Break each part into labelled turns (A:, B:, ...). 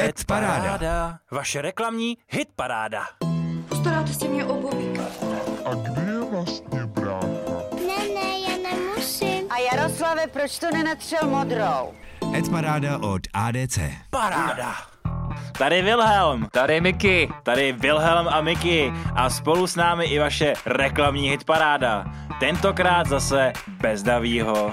A: Et paráda.
B: Vaše reklamní hit paráda.
C: Postaráte si mě obuví.
D: A kde je vlastně brácha?
E: Ne, ne, já nemusím.
F: A Jaroslave, proč to nenatřel modrou?
A: Et paráda od ADC.
B: Paráda. Tady Wilhelm,
G: Tady Miky.
B: tady Wilhelm a Miky a spolu s námi i vaše reklamní hit paráda. Tentokrát zase bez Davího.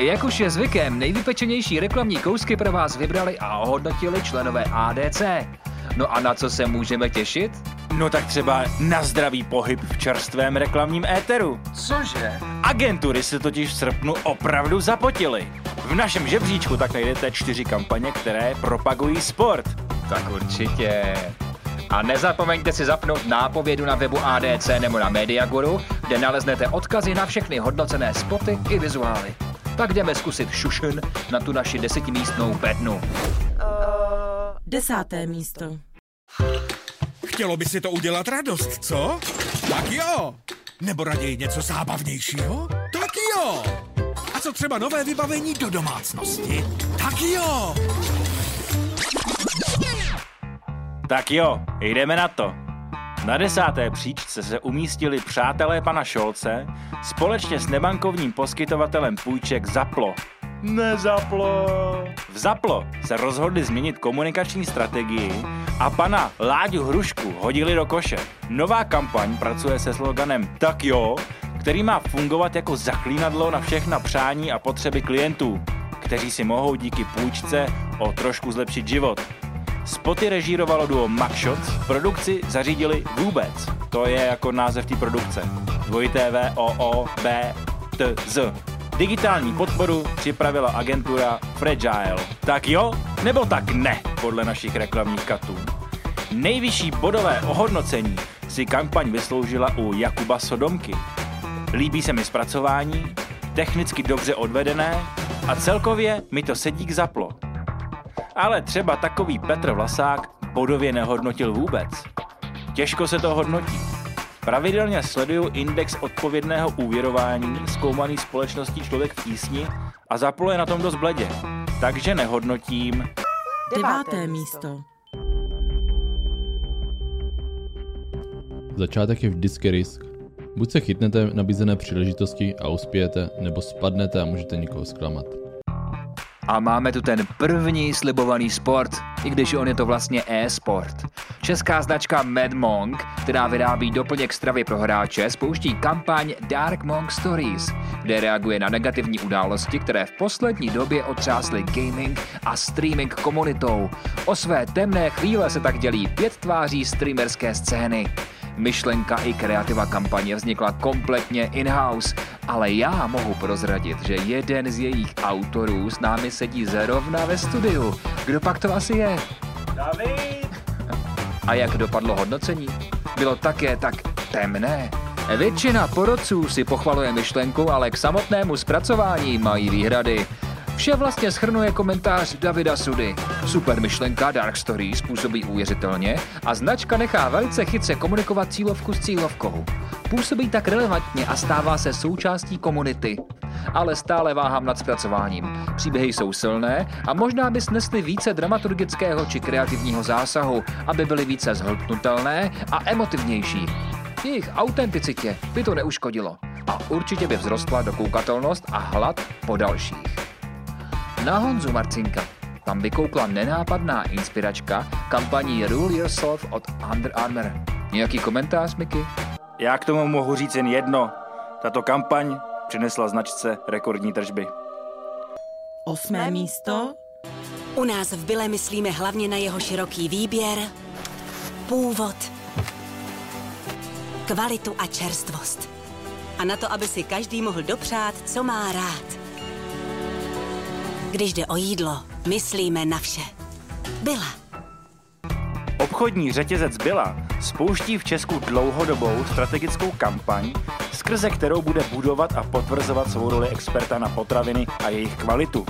G: Jak už je zvykem, nejvypečenější reklamní kousky pro vás vybrali a ohodnotili členové ADC. No a na co se můžeme těšit?
B: No tak třeba na zdravý pohyb v čerstvém reklamním éteru.
G: Cože?
B: Agentury se totiž v srpnu opravdu zapotily. V našem žebříčku tak najdete čtyři kampaně, které propagují sport.
G: Tak určitě. A nezapomeňte si zapnout nápovědu na webu ADC nebo na Mediaguru, kde naleznete odkazy na všechny hodnocené spoty i vizuály. Tak jdeme zkusit šušen na tu naši desetimístnou bednu.
H: Desáté místo.
A: Chtělo by si to udělat radost, co? Tak jo! Nebo raději něco zábavnějšího? Tak jo! A co třeba nové vybavení do domácnosti? Tak jo!
B: Tak jo, jdeme na to. Na desáté příčce se umístili přátelé pana Šolce společně s nebankovním poskytovatelem půjček Zaplo. Nezaplo. V Zaplo se rozhodli změnit komunikační strategii a pana Láďu Hrušku hodili do koše. Nová kampaň pracuje se sloganem Tak jo, který má fungovat jako zaklínadlo na všechna přání a potřeby klientů, kteří si mohou díky půjčce o trošku zlepšit život. Spoty režírovalo duo Maxshots, produkci zařídili Vůbec. To je jako název té produkce. Dvojité V O O B T Z. Digitální podporu připravila agentura Fragile. Tak jo, nebo tak ne, podle našich reklamních katů. Nejvyšší bodové ohodnocení si kampaň vysloužila u Jakuba Sodomky. Líbí se mi zpracování, technicky dobře odvedené a celkově mi to sedí k zaplo. Ale třeba takový Petr Vlasák bodově nehodnotil vůbec. Těžko se to hodnotí. Pravidelně sleduju index odpovědného úvěrování zkoumaný společností Člověk v tísni a zaplo je na tom dost bledě. Takže nehodnotím.
H: Deváté místo.
I: Začátek je vždycky risk. Buď se chytnete nabízené příležitosti a uspějete, nebo spadnete a můžete někoho zklamat.
G: A máme tu ten první slibovaný sport, i když on je to vlastně e-sport. Česká značka Mad Monk, která vyrábí doplněk stravy pro hráče, spouští kampaň Dark Monk Stories, kde reaguje na negativní události, které v poslední době otřásly gaming a streaming komunitou. O své temné chvíle se tak dělí pět tváří streamerské scény. Myšlenka i kreativa kampaně vznikla kompletně in-house, ale já mohu prozradit, že jeden z jejich autorů s námi sedí zrovna ve studiu. Kdo pak to asi je?
B: David!
G: A jak dopadlo hodnocení? Bylo také tak temné. Většina porodců si pochvaluje myšlenku, ale k samotnému zpracování mají výhrady. Vše vlastně schrnuje komentář Davida Sudy. Super myšlenka Dark Story způsobí uvěřitelně a značka nechá velice chytře komunikovat cílovku s cílovkou. Působí tak relevantně a stává se součástí komunity. Ale stále váhám nad zpracováním. Příběhy jsou silné a možná by snesly více dramaturgického či kreativního zásahu, aby byly více zhltnutelné a emotivnější. Jejich autenticitě by to neuškodilo a určitě by vzrostla dokoukatelnost a hlad po dalších. Na Honzu Marcinka. Tam vykoukla nenápadná inspiračka kampaní Rule Yourself od Under Armour. Nějaký komentář, Miky?
B: Já k tomu mohu říct jen jedno. Tato kampaň přinesla značce rekordní tržby.
H: Osmé místo.
J: U nás v Byle myslíme hlavně na jeho široký výběr, původ, kvalitu a čerstvost. A na to, aby si každý mohl dopřát, co má rád. Když jde o jídlo, myslíme na vše. Byla.
B: Obchodní řetězec Byla spouští v Česku dlouhodobou strategickou kampaň, skrze kterou bude budovat a potvrzovat svou roli experta na potraviny a jejich kvalitu.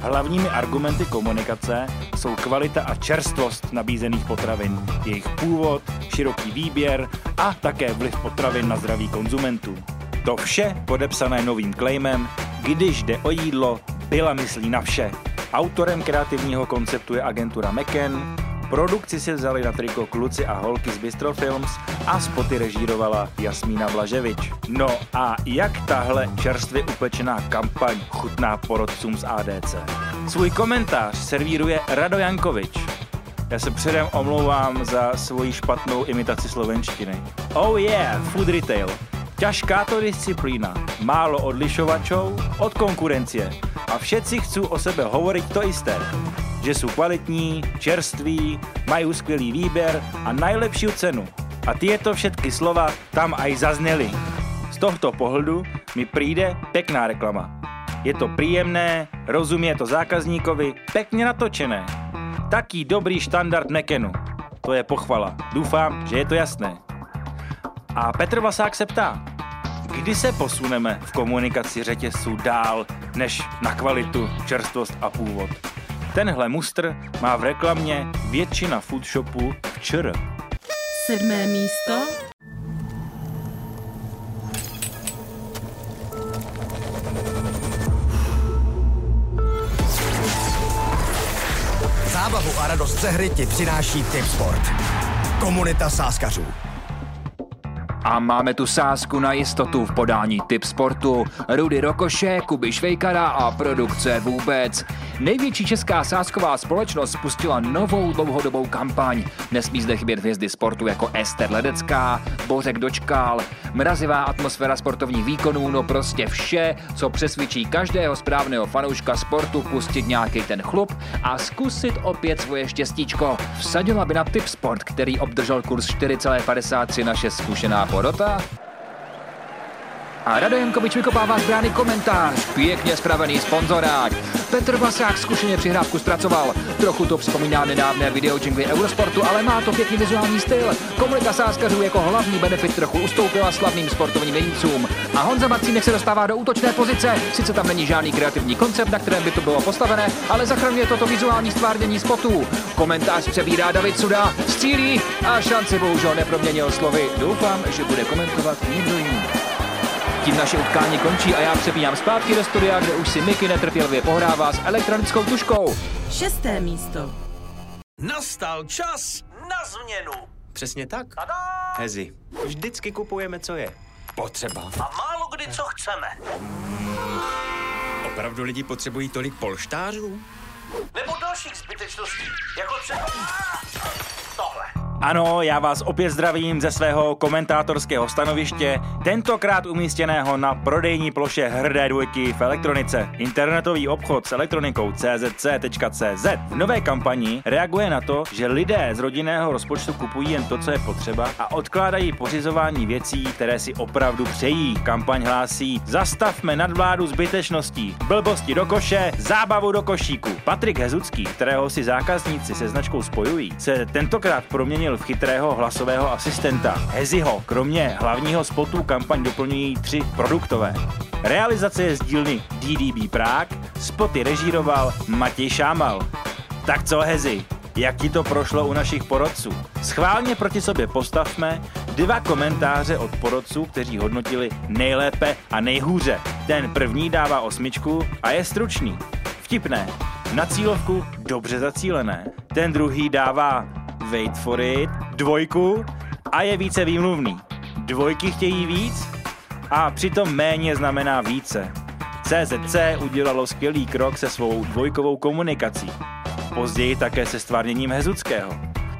B: Hlavními argumenty komunikace jsou kvalita a čerstvost nabízených potravin, jejich původ, široký výběr a také vliv potravin na zdraví konzumentů. To vše podepsané novým claimem, když jde o jídlo, byla myslí na vše. Autorem kreativního konceptu je agentura McKen, produkci si vzali na triko kluci a holky z Bistro Films a spoty režírovala Jasmína Blaževič. No a jak tahle čerstvě upečená kampaň chutná porodcům z ADC? Svůj komentář servíruje Rado Jankovič. Já se předem omlouvám za svoji špatnou imitaci slovenštiny. Oh yeah, food retail. Ťažká to disciplína, málo odlišovačov od konkurencie a všetci chcú o sebe hovoriť to isté. Že sú kvalitní, čerství, majú skvělý výběr a najlepšiu cenu. A tieto všetky slova tam aj zazneli. Z tohto pohledu mi přijde pekná reklama. Je to príjemné, rozumie to zákazníkovi, pekne natočené. Taký dobrý štandard Mekenu. To je pochvala. Doufám, že je to jasné. A Petr Vasák se ptá, kdy se posuneme v komunikaci řetězců dál než na kvalitu, čerstvost a původ. Tenhle mustr má v reklamě většina food shopů v ČR.
H: Sedmé místo.
K: Zábavu a radost ze hry ti přináší Tip Sport. Komunita sáskařů.
G: A máme tu sázku na jistotu v podání Tip Sportu, Rudy Rokoše, Kuby Švejkara a produkce vůbec. Největší česká sázková společnost spustila novou dlouhodobou kampaň. Nesmí zde chybět hvězdy sportu jako Ester Ledecká, Bořek Dočkal, mrazivá atmosféra sportovních výkonů, no prostě vše, co přesvědčí každého správného fanouška sportu pustit nějaký ten chlup a zkusit opět svoje štěstíčko. Vsadila by na Tip Sport, který obdržel kurz 4,53 naše zkušená porota? A Rado Jankovič vykopává z brány komentář. Pěkně spravený sponzorák. Petr Vasák zkušeně přihrávku zpracoval. Trochu to připomíná nedávné video jingly Eurosportu, ale má to pěkný vizuální styl. Komunita sáskařů jako hlavní benefit trochu ustoupila slavným sportovním jejícům. A Honza Marcínek se dostává do útočné pozice. Sice tam není žádný kreativní koncept, na kterém by to bylo postavené, ale zachraňuje toto vizuální stvárnění spotů. Komentář přebírá David Suda, střílí a šanci bohužel neproměnil slovy. Doufám, že bude komentovat někdo jiný. Tím naše utkání končí a já přepínám zpátky do studia, kde už si Miky netrpělivě pohrává s elektronickou tuškou.
H: Šesté místo.
L: Nastal čas na změnu.
M: Přesně tak. Hezi, vždycky kupujeme, co je. Potřeba.
L: A málo kdy co chceme.
M: Opravdu lidi potřebují tolik polštářů?
L: Nebo dalších zbytečností, jako třeba tohle.
B: Ano, já vás opět zdravím ze svého komentátorského stanoviště, tentokrát umístěného na prodejní ploše hrdé dvojky v elektronice. Internetový obchod s elektronikou czc.cz v nové kampani reaguje na to, že lidé z rodinného rozpočtu kupují jen to, co je potřeba a odkládají pořizování věcí, které si opravdu přejí. Kampaň hlásí Zastavme nadvládu zbytečností, blbosti do koše, zábavu do košíku. Patrik Hezucký, kterého si zákazníci se značkou spojují, se tentokrát proměnil v chytrého hlasového asistenta Heziho. Kromě hlavního spotu kampaň doplňují tři produktové. Realizace je z dílny DDB Prague, spoty režíroval Matěj Šámal. Tak co Hezi, jak ti to prošlo u našich porodců? Schválně proti sobě postavme dva komentáře od porodců, kteří hodnotili nejlépe a nejhůře. Ten první dává osmičku a je stručný. Vtipné. Na cílovku dobře zacílené. Ten druhý dává wait for it, dvojku a je více výmluvný. Dvojky chtějí víc a přitom méně znamená více. CZC udělalo skvělý krok se svou dvojkovou komunikací. Později také se stvárněním Hezuckého.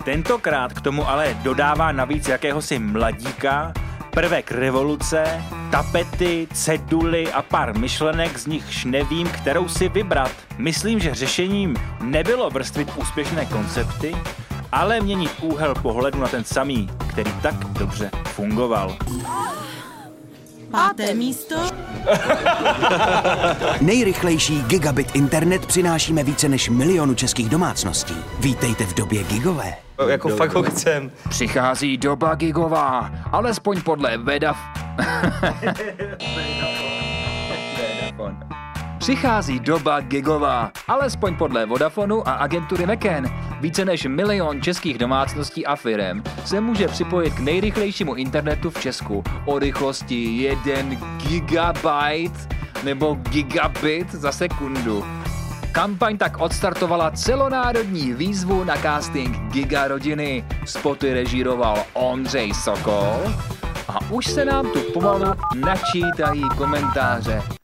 B: Tentokrát k tomu ale dodává navíc jakéhosi mladíka, prvek revoluce, tapety, ceduly a pár myšlenek, z nichž nevím, kterou si vybrat. Myslím, že řešením nebylo vrstvit úspěšné koncepty, ale měnit úhel pohledu na ten samý, který tak dobře fungoval.
H: Páté místo.
K: Nejrychlejší gigabit internet přinášíme více než milionu českých domácností. Vítejte v době gigové.
M: Jako fakt ho chcem.
G: Přichází doba gigová, alespoň podle Veda... Přichází doba gigová, alespoň podle Vodafonu a agentury McCann. Více než milion českých domácností a firem se může připojit k nejrychlejšímu internetu v Česku o rychlosti 1 gigabyte nebo gigabit za sekundu. Kampaň tak odstartovala celonárodní výzvu na casting Giga rodiny. Spoty režíroval Ondřej Sokol a už se nám tu pomalu načítají komentáře.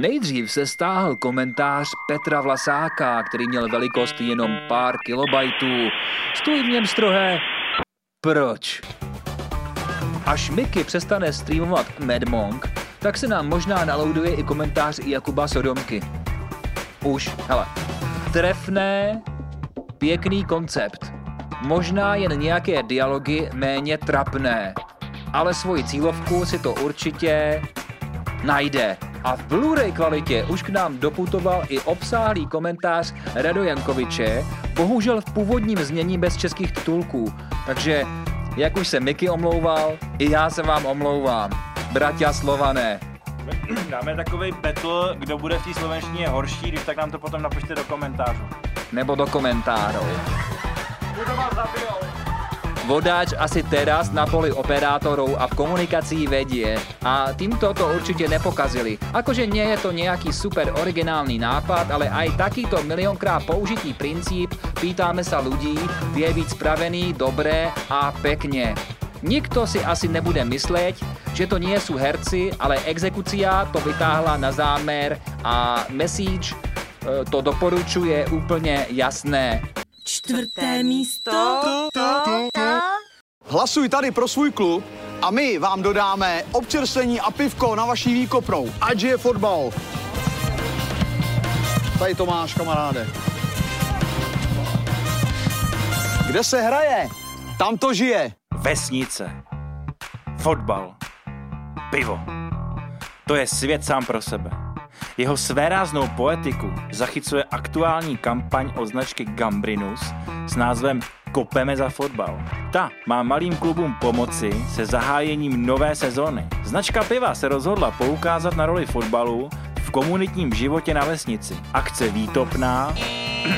G: Nejdřív se stáhl komentář Petra Vlasáka, který měl velikost jenom pár kilobajtů. Stojí v něm strohé. Proč? Až Mickey přestane streamovat Mad Monk, tak se nám možná nalouduje i komentář Jakuba Sodomky. Už, hele, trefné, pěkný koncept. Možná jen nějaké dialogy méně trapné, ale svoji cílovku si to určitě najde. A v Blu-ray kvalitě už k nám doputoval i obsáhlý komentář Rado Jankoviče, bohužel v původním znění bez českých titulků. Takže, jak už se Miky omlouval, i já se vám omlouvám. Bratia Slované.
B: Dáme takový battle, kdo bude v té slovenštině horší, když tak nám to potom napište do komentářů.
G: Nebo do komentářů. Vodáč asi teraz na poli operátorov a v komunikácii vedie a týmto to určite nepokazili. Akože nie je to nejaký super originálny nápad, ale aj takýto miliónkrát použitý princíp pýtame sa ľudí, vie byť spravený dobre a pekne. Nikto si asi nebude mysleť, že to nie sú herci, ale exekucia to vytáhla na zámer a message e, to doporučuje úplne jasné.
H: Čtvrté místo.
N: Hlasuj tady pro svůj klub a my vám dodáme občerstvení a pivko na vaší výkopnou. Ať je fotbal. Tady to máš, kamaráde. Kde se hraje? Tam to žije.
B: Vesnice. Fotbal. Pivo. To je svět sám pro sebe. Jeho svéráznou poetiku zachycuje aktuální kampaň od značky Gambrinus s názvem Kopeme za fotbal. Ta má malým klubům pomoci se zahájením nové sezóny. Značka piva se rozhodla poukázat na roli fotbalu v komunitním životě na vesnici. Akce Výtopná,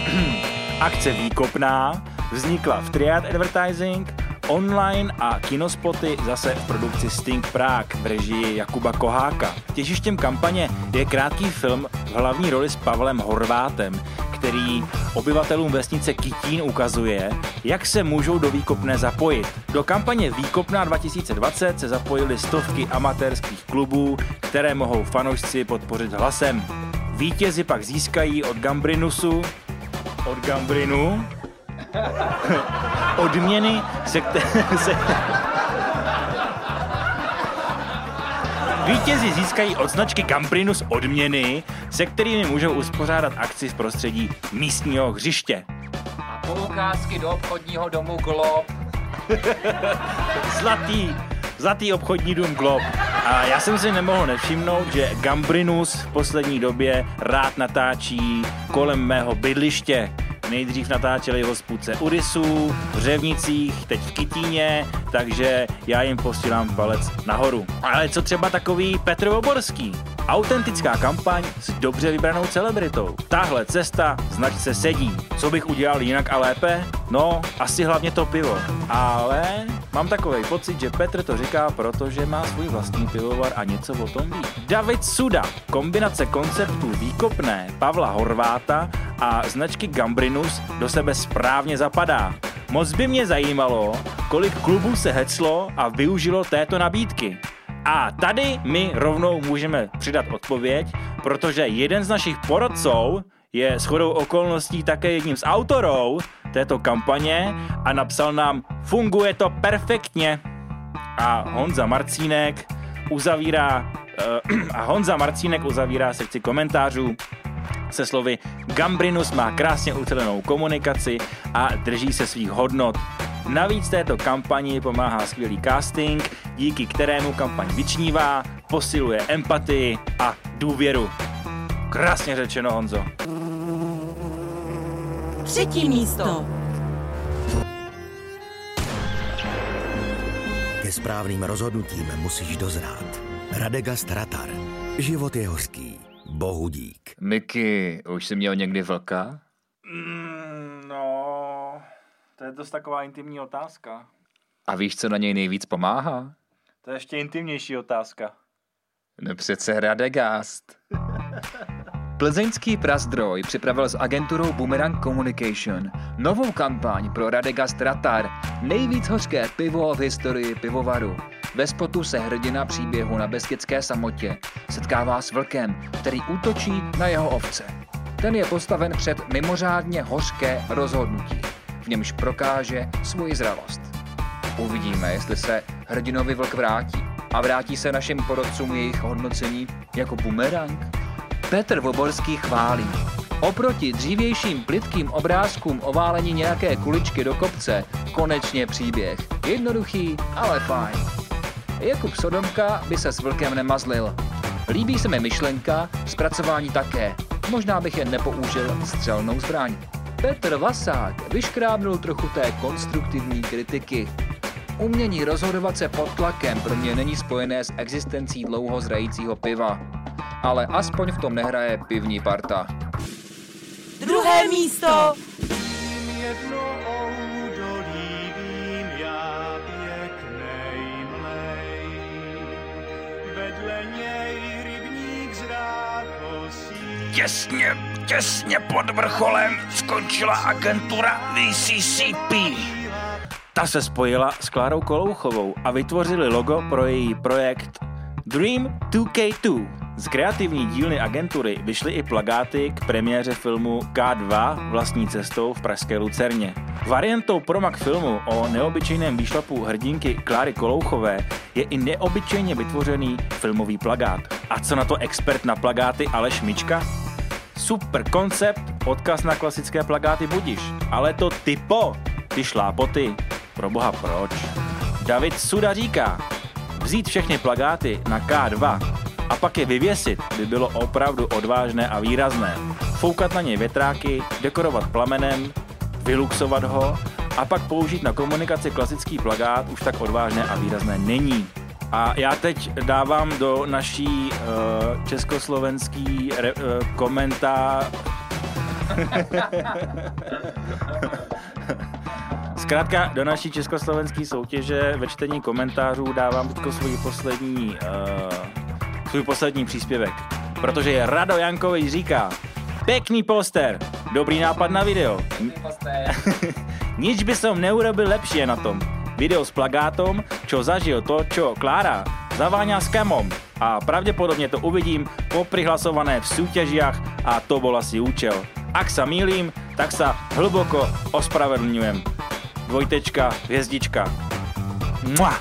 B: akce Výkopná vznikla v Triad Advertising online a kinospoty zase v produkci Sting Prague v režii Jakuba Koháka. Těžištěm kampaně je krátký film v hlavní roli s Pavlem Horvátem, který obyvatelům vesnice Kytín ukazuje, jak se můžou do Výkopné zapojit. Do kampaně Výkopná 2020 se zapojily stovky amatérských klubů, které mohou fanoušci podpořit hlasem. Vítězi pak získají od Gambrinusu od Gambrinu odměny, se, kte- se... Vítězi získají od značky Gambrinus odměny, se kterými můžou uspořádat akci v prostředí místního hřiště.
G: A poukázky do obchodního domu Glob.
B: Zlatý, zlatý obchodní dům Glob. A já jsem si nemohl nevšimnout, že Gambrinus v poslední době rád natáčí kolem mého bydliště. Nejdřív natáčeli ho spůdce Urisů, v Řevnicích, teď v Kytíně, takže já jim posílám palec nahoru. Ale co třeba takový Petr Oborský? Autentická kampaň s dobře vybranou celebritou. Tahle cesta značce sedí. Co bych udělal jinak a lépe? No, asi hlavně to pivo. Ale mám takový pocit, že Petr to říká, protože má svůj vlastní pivovar a něco o tom ví. David Suda, kombinace konceptů výkopné Pavla Horváta a značky Gambrinus do sebe správně zapadá. Moc by mě zajímalo, kolik klubů se heclo a využilo této nabídky. A tady my rovnou můžeme přidat odpověď, protože jeden z našich porodců je shodou okolností také jedním z autorů této kampaně a napsal nám Funguje to perfektně. A Honza Marcínek uzavírá uh, a Honza Marcínek uzavírá sekci komentářů se slovy Gambrinus má krásně ucelenou komunikaci a drží se svých hodnot. Navíc této kampani pomáhá skvělý casting, díky kterému kampaň vyčnívá, posiluje empatii a důvěru. Krásně řečeno, Honzo.
H: Třetí místo.
K: Ke správným rozhodnutím musíš dozrát. Radegast Ratar. Život je hořký. Bohu dík.
G: Miky, už jsi měl někdy vlka?
B: Mm, to je dost taková intimní otázka.
G: A víš, co na něj nejvíc pomáhá?
B: To je ještě intimnější otázka.
G: No přece Radegast. Plzeňský prazdroj připravil s agenturou Boomerang Communication novou kampaň pro Radegast Ratar, nejvíc hořké pivo v historii pivovaru. Ve spotu se hrdina příběhu na Beskidské samotě setkává s vlkem, který útočí na jeho ovce. Ten je postaven před mimořádně hořké rozhodnutí, v němž prokáže svoji zralost. Uvidíme, jestli se hrdinovi vlk vrátí a vrátí se našim porodcům jejich hodnocení jako bumerang. Petr Voborský chválí. Oproti dřívějším plitkým obrázkům o válení nějaké kuličky do kopce, konečně příběh. Jednoduchý, ale fajn. Jakub Sodomka by se s vlkem nemazlil. Líbí se mi myšlenka, zpracování také. Možná bych jen nepoužil střelnou zbraň. Petr Vasák vyškrábnul trochu té konstruktivní kritiky. Umění rozhodovat se pod tlakem pro mě není spojené s existencí dlouho zrajícího piva. Ale aspoň v tom nehraje pivní parta.
H: Druhé místo.
O: Vedle něj.
L: Těsně, těsně pod vrcholem skončila agentura VCCP.
B: Ta se spojila s Klárou Kolouchovou a vytvořili logo pro její projekt Dream 2K2. Z kreativní dílny agentury vyšly i plagáty k premiéře filmu K2 vlastní cestou v pražské Lucerně. Variantou promak filmu o neobyčejném výšlapu hrdinky Kláry Kolouchové je i neobyčejně vytvořený filmový plagát. A co na to expert na plagáty Aleš Mička? Super koncept, odkaz na klasické plagáty budiš, ale to typo, ty šlápoty, pro boha proč? David Suda říká, vzít všechny plagáty na K2 a pak je vyvěsit by bylo opravdu odvážné a výrazné. Foukat na něj větráky, dekorovat plamenem, vyluxovat ho a pak použít na komunikaci klasický plagát už tak odvážné a výrazné není. A já teď dávám do naší uh, československý re, uh, komentář Zkrátka do naší československé soutěže ve čtení komentářů dávám teďko svůj poslední, uh, svůj poslední příspěvek. Protože Rado Jankovič říká, pěkný poster, dobrý nápad na video. Nič by som neurobil lepšie na tom. Video s plagátom, čo zažil to, čo Klára zaváňa s Kemom. A pravděpodobně to uvidím po prihlasované v súťažiach a to bol asi účel. Ak sa mýlim, tak sa hlboko ospravedlňujem. Dvojtečka, hvězdička. Mua!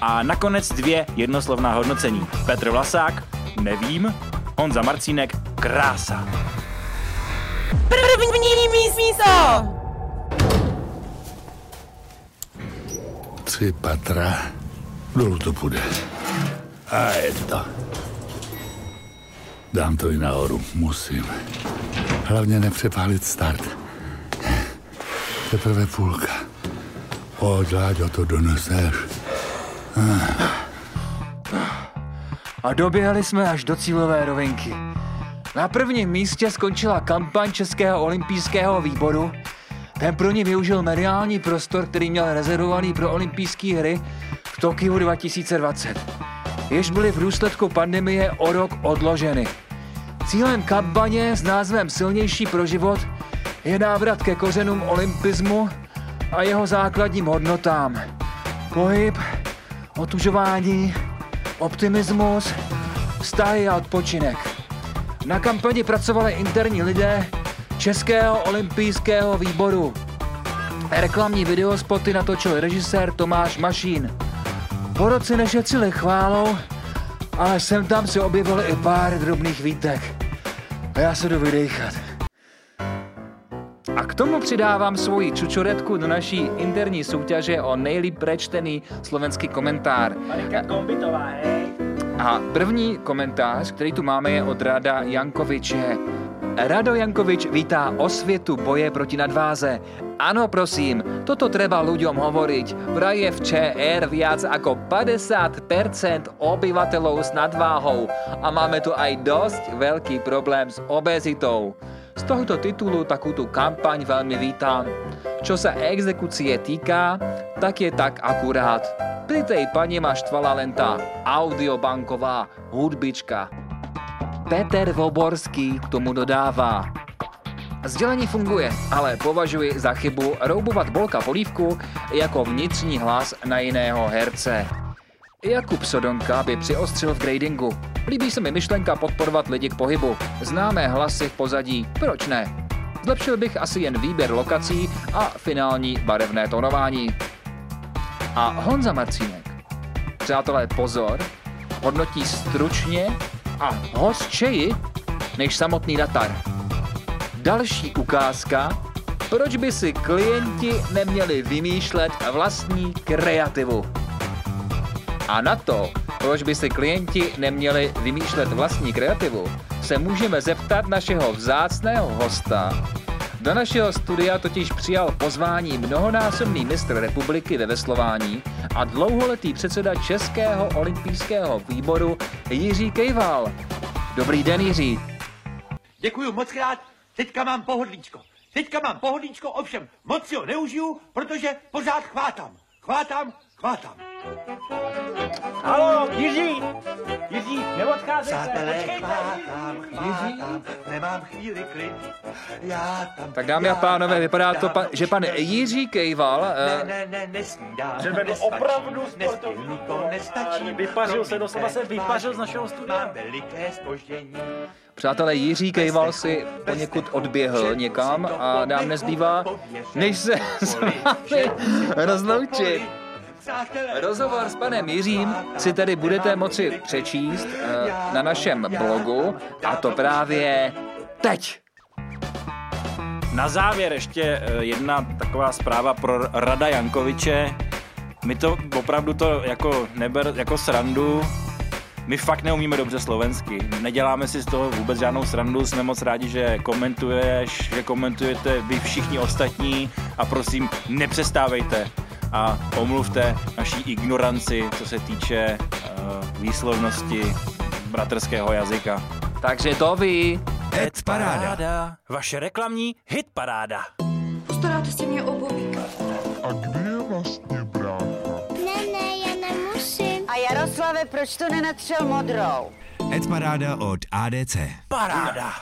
B: A nakonec dvě jednoslovná hodnocení. Petr Vlasák, nevím, Honza Marcínek, krása.
H: První místo.
P: Tři patra, dolů to půjde. A je to. Dám to i nahoru, musím. Hlavně nepřepálit start. Teprve půlka. Pojď, Láďo, to doneseš.
G: A doběhli jsme až do cílové rovinky. Na prvním místě skončila kampaň Českého olympijského výboru. Ten pro ně využil mediální prostor, který měl rezervovaný pro olympijské hry v Tokiu 2020. Jež byly v důsledku pandemie o rok odloženy. Cílem kampaně s názvem Silnější pro život je návrat ke kořenům olympismu a jeho základním hodnotám. Pohyb, otužování, optimismus, vztahy a odpočinek. Na kampani pracovali interní lidé Českého olympijského výboru. Reklamní videospoty natočil režisér Tomáš Mašín. Poroci nešetřili chválou, ale sem tam se objevily i pár drobných výtek. A já se jdu vydechat. A k tomu přidávám svoji čučoretku do naší interní soutěže o nejlíp prečtený slovenský komentár. A první komentář, který tu máme, je od Rada Jankoviče. Rado Jankovič vítá osvětu boje proti nadváze. Ano, prosím, toto treba ľuďom hovoriť. Vraj je v ČR viac ako 50% obyvateľov s nadváhou a máme tu aj dosť veľký problém s obezitou. Z tohoto titulu takúto kampaň veľmi vítam. Čo sa exekúcie týka, tak je tak akurát. Pri tej pani ma štvala len tá audiobanková hudbička. Peter Voborský k tomu dodává. Sdělení funguje, ale považuji za chybu roubovat Bolka Polívku jako vnitřní hlas na jiného herce. Jakub Sodonka by přiostřil v gradingu. Líbí se mi myšlenka podporovat lidi k pohybu. Známé hlasy v pozadí, proč ne? Zlepšil bych asi jen výběr lokací a finální barevné tonování. A Honza Marcínek. Přátelé, pozor, hodnotí stručně a hostčeji než samotný datar. Další ukázka, proč by si klienti neměli vymýšlet vlastní kreativu. A na to, proč by si klienti neměli vymýšlet vlastní kreativu, se můžeme zeptat našeho vzácného hosta. Do našeho studia totiž přijal pozvání mnohonásobný mistr republiky ve veslování a dlouholetý předseda Českého olympijského výboru Jiří Kejval. Dobrý den, Jiří.
Q: Děkuju moc krát, teďka mám pohodlíčko. Teďka mám pohodlíčko, ovšem moc si ho neužiju, protože pořád chvátám. Chvátám, chvátám.
B: Halo, Jiří! Jiří, neodcházejte,
Q: Přátelé,
B: počkejte!
Q: chvátám, chvátám, nemám chvíli klid. Já tam...
G: Tak dámy a pánové, vypadá to, pa, že pan Jiří Kejval...
Q: Ne,
G: eh,
Q: ne, ne, nesnídám.
B: Že
Q: nestačím,
B: opravdu
Q: to, nestačím.
B: Vypařil se, doslova se vypařil z našeho studia.
Q: Mám veliké spoždění.
G: Přátelé, Jiří Kejval si poněkud odběhl někam a nám nezbývá, než se s vámi rozloučit. Rozhovor s panem Jiřím si tedy budete moci přečíst eh, na našem blogu a to právě teď.
B: Na závěr ještě eh, jedna taková zpráva pro Rada Jankoviče. My to opravdu to jako neber jako srandu. My fakt neumíme dobře slovensky. Neděláme si z toho vůbec žádnou srandu. Jsme moc rádi, že komentuješ, že komentujete vy všichni ostatní a prosím, nepřestávejte a omluvte naší ignoranci, co se týče uh, výslovnosti bratrského jazyka.
G: Takže to ví.
B: Hit paráda. Vaše reklamní hit paráda.
C: Postaráte se mě o Bobíka.
D: A kde je vlastně brácha?
E: Ne, ne, já nemusím.
F: A Jaroslave, proč to nenatřel modrou?
K: Ed Paráda od ADC.
B: Paráda.